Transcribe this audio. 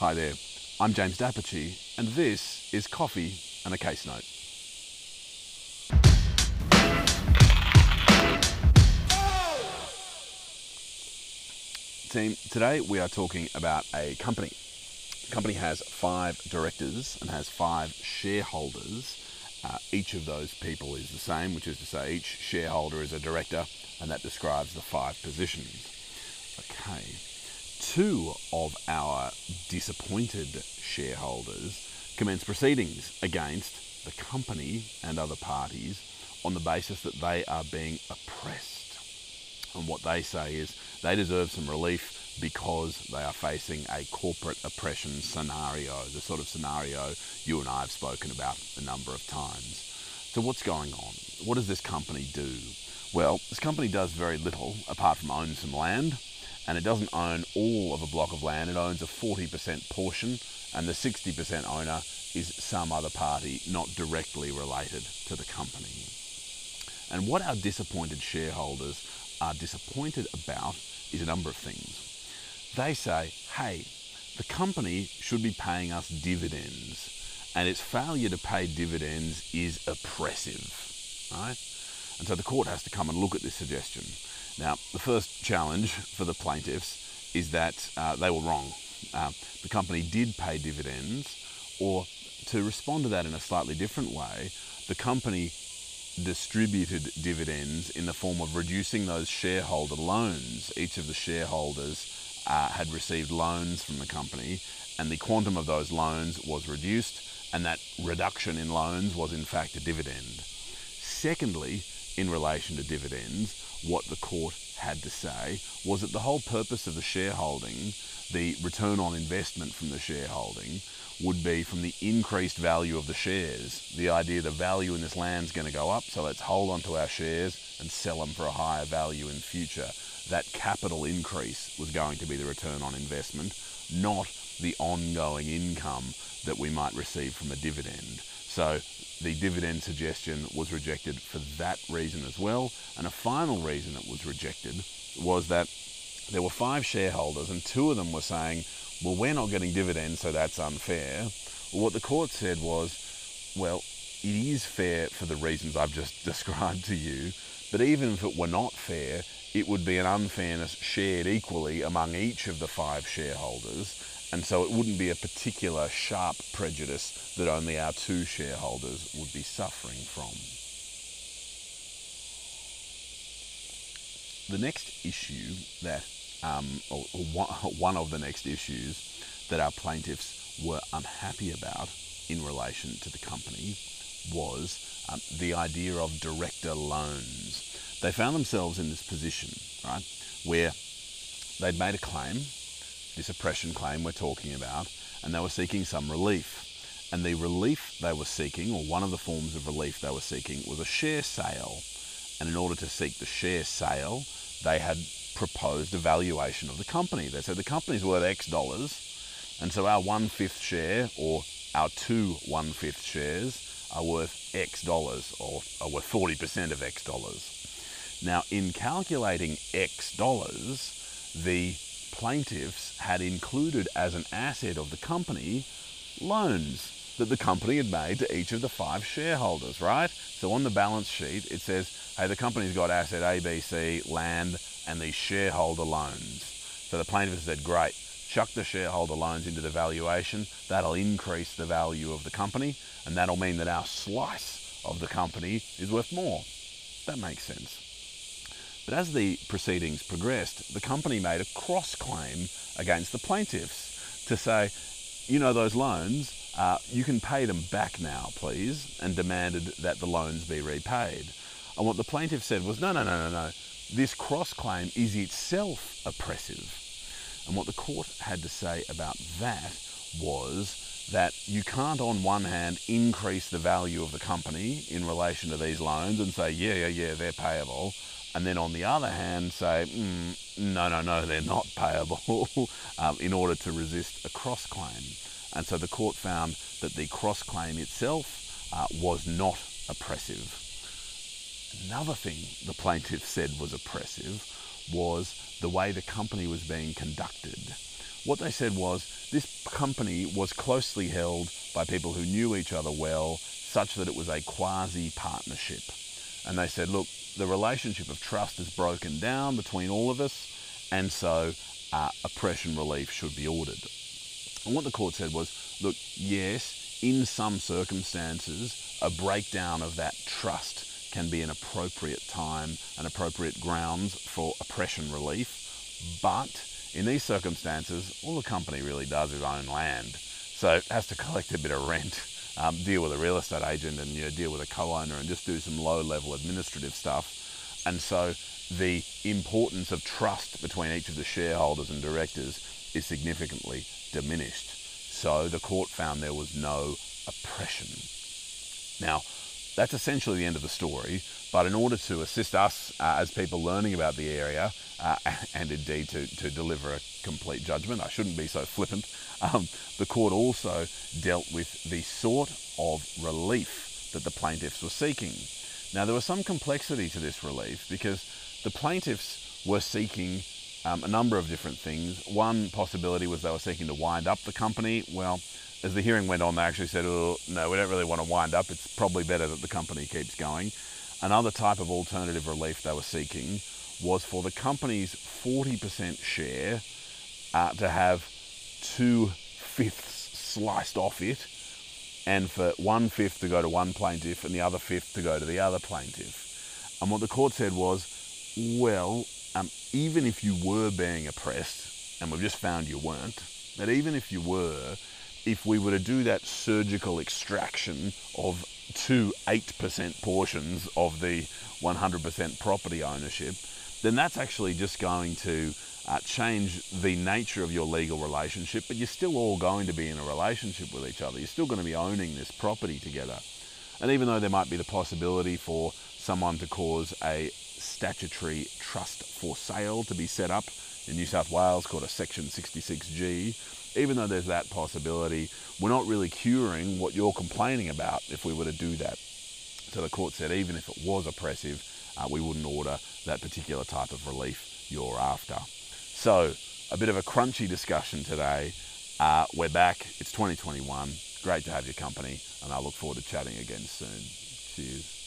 Hi there, I'm James D'Apice, and this is Coffee and a Case Note. Team, today we are talking about a company. The company has five directors and has five shareholders. Uh, each of those people is the same, which is to say, each shareholder is a director, and that describes the five positions. Okay, two of our disappointed shareholders commence proceedings against the company and other parties on the basis that they are being oppressed. And what they say is they deserve some relief because they are facing a corporate oppression scenario, the sort of scenario you and I have spoken about a number of times. So, what's going on? What does this company do? Well, this company does very little apart from own some land, and it doesn't own all of a block of land, it owns a 40% portion, and the 60% owner is some other party not directly related to the company. And what our disappointed shareholders are disappointed about is a number of things. They say, hey, the company should be paying us dividends, and its failure to pay dividends is oppressive, right? And so the court has to come and look at this suggestion. Now, the first challenge for the plaintiffs is that uh, they were wrong. Uh, the company did pay dividends, or to respond to that in a slightly different way, the company distributed dividends in the form of reducing those shareholder loans. Each of the shareholders uh, had received loans from the company, and the quantum of those loans was reduced, and that reduction in loans was in fact a dividend. Secondly, in relation to dividends, what the court had to say was that the whole purpose of the shareholding, the return on investment from the shareholding, would be from the increased value of the shares. The idea the value in this land is going to go up, so let's hold on to our shares and sell them for a higher value in future. That capital increase was going to be the return on investment, not the ongoing income that we might receive from a dividend. So the dividend suggestion was rejected for that reason as well. And a final reason it was rejected was that there were five shareholders, and two of them were saying, well, we're not getting dividends, so that's unfair. Well, what the court said was, well, it is fair for the reasons I've just described to you, but even if it were not fair, it would be an unfairness shared equally among each of the five shareholders, and so it wouldn't be a particular sharp prejudice that only our two shareholders would be suffering from. The next issue that um, or, or one of the next issues that our plaintiffs were unhappy about in relation to the company was um, the idea of director loans. They found themselves in this position, right, where they'd made a claim, this oppression claim we're talking about, and they were seeking some relief. And the relief they were seeking, or one of the forms of relief they were seeking, was a share sale. And in order to seek the share sale, they had proposed a valuation of the company. They said the company's worth X dollars, and so our one fifth share or our two one fifth shares are worth X dollars or are worth 40% of X dollars. Now, in calculating X dollars, the plaintiffs had included as an asset of the company loans that the company had made to each of the five shareholders, right? So on the balance sheet, it says, hey, the company's got asset ABC, land, and these shareholder loans. So the plaintiffs said, great, chuck the shareholder loans into the valuation. That'll increase the value of the company, and that'll mean that our slice of the company is worth more. That makes sense. But as the proceedings progressed, the company made a cross claim against the plaintiffs to say, you know, those loans, uh, you can pay them back now, please, and demanded that the loans be repaid. And what the plaintiff said was, no, no, no, no, no this cross claim is itself oppressive. And what the court had to say about that was that you can't, on one hand, increase the value of the company in relation to these loans and say, yeah, yeah, yeah, they're payable. And then on the other hand, say, mm, no, no, no, they're not payable um, in order to resist a cross claim. And so the court found that the cross claim itself uh, was not oppressive. Another thing the plaintiff said was oppressive was the way the company was being conducted. what they said was this company was closely held by people who knew each other well, such that it was a quasi partnership. And they said, look, the relationship of trust is broken down between all of us, and so uh, oppression relief should be ordered. And what the court said was, look, yes, in some circumstances, a breakdown of that trust can be an appropriate time and appropriate grounds for oppression relief, but in these circumstances, all the company really does is own land. So it has to collect a bit of rent, um, deal with a real estate agent and you know, deal with a co-owner and just do some low level administrative stuff. And so the importance of trust between each of the shareholders and directors is significantly diminished. So the court found there was no oppression. Now, that's essentially the end of the story. But in order to assist us uh, as people learning about the area, uh, and indeed to, to deliver a complete judgment, I shouldn't be so flippant, um, the court also dealt with the sort of relief that the plaintiffs were seeking. Now, there was some complexity to this relief because the plaintiffs were seeking um, a number of different things. One possibility was they were seeking to wind up the company. Well, as the hearing went on, they actually said, oh, no, we don't really want to wind up. It's probably better that the company keeps going. Another type of alternative relief they were seeking was for the company's 40% share uh, to have two fifths sliced off it, and for one fifth to go to one plaintiff and the other fifth to go to the other plaintiff. And what the court said was, well, um, even if you were being oppressed, and we've just found you weren't, that even if you were, if we were to do that surgical extraction of two 8% portions of the 100% property ownership, then that's actually just going to uh, change the nature of your legal relationship, but you're still all going to be in a relationship with each other. You're still going to be owning this property together. And even though there might be the possibility for someone to cause a statutory trust for sale to be set up in New South Wales called a Section 66G, even though there's that possibility, we're not really curing what you're complaining about if we were to do that. So the court said even if it was oppressive, uh, we wouldn't order that particular type of relief you're after. So, a bit of a crunchy discussion today. Uh, we're back. It's 2021. Great to have your company, and I look forward to chatting again soon. Cheers.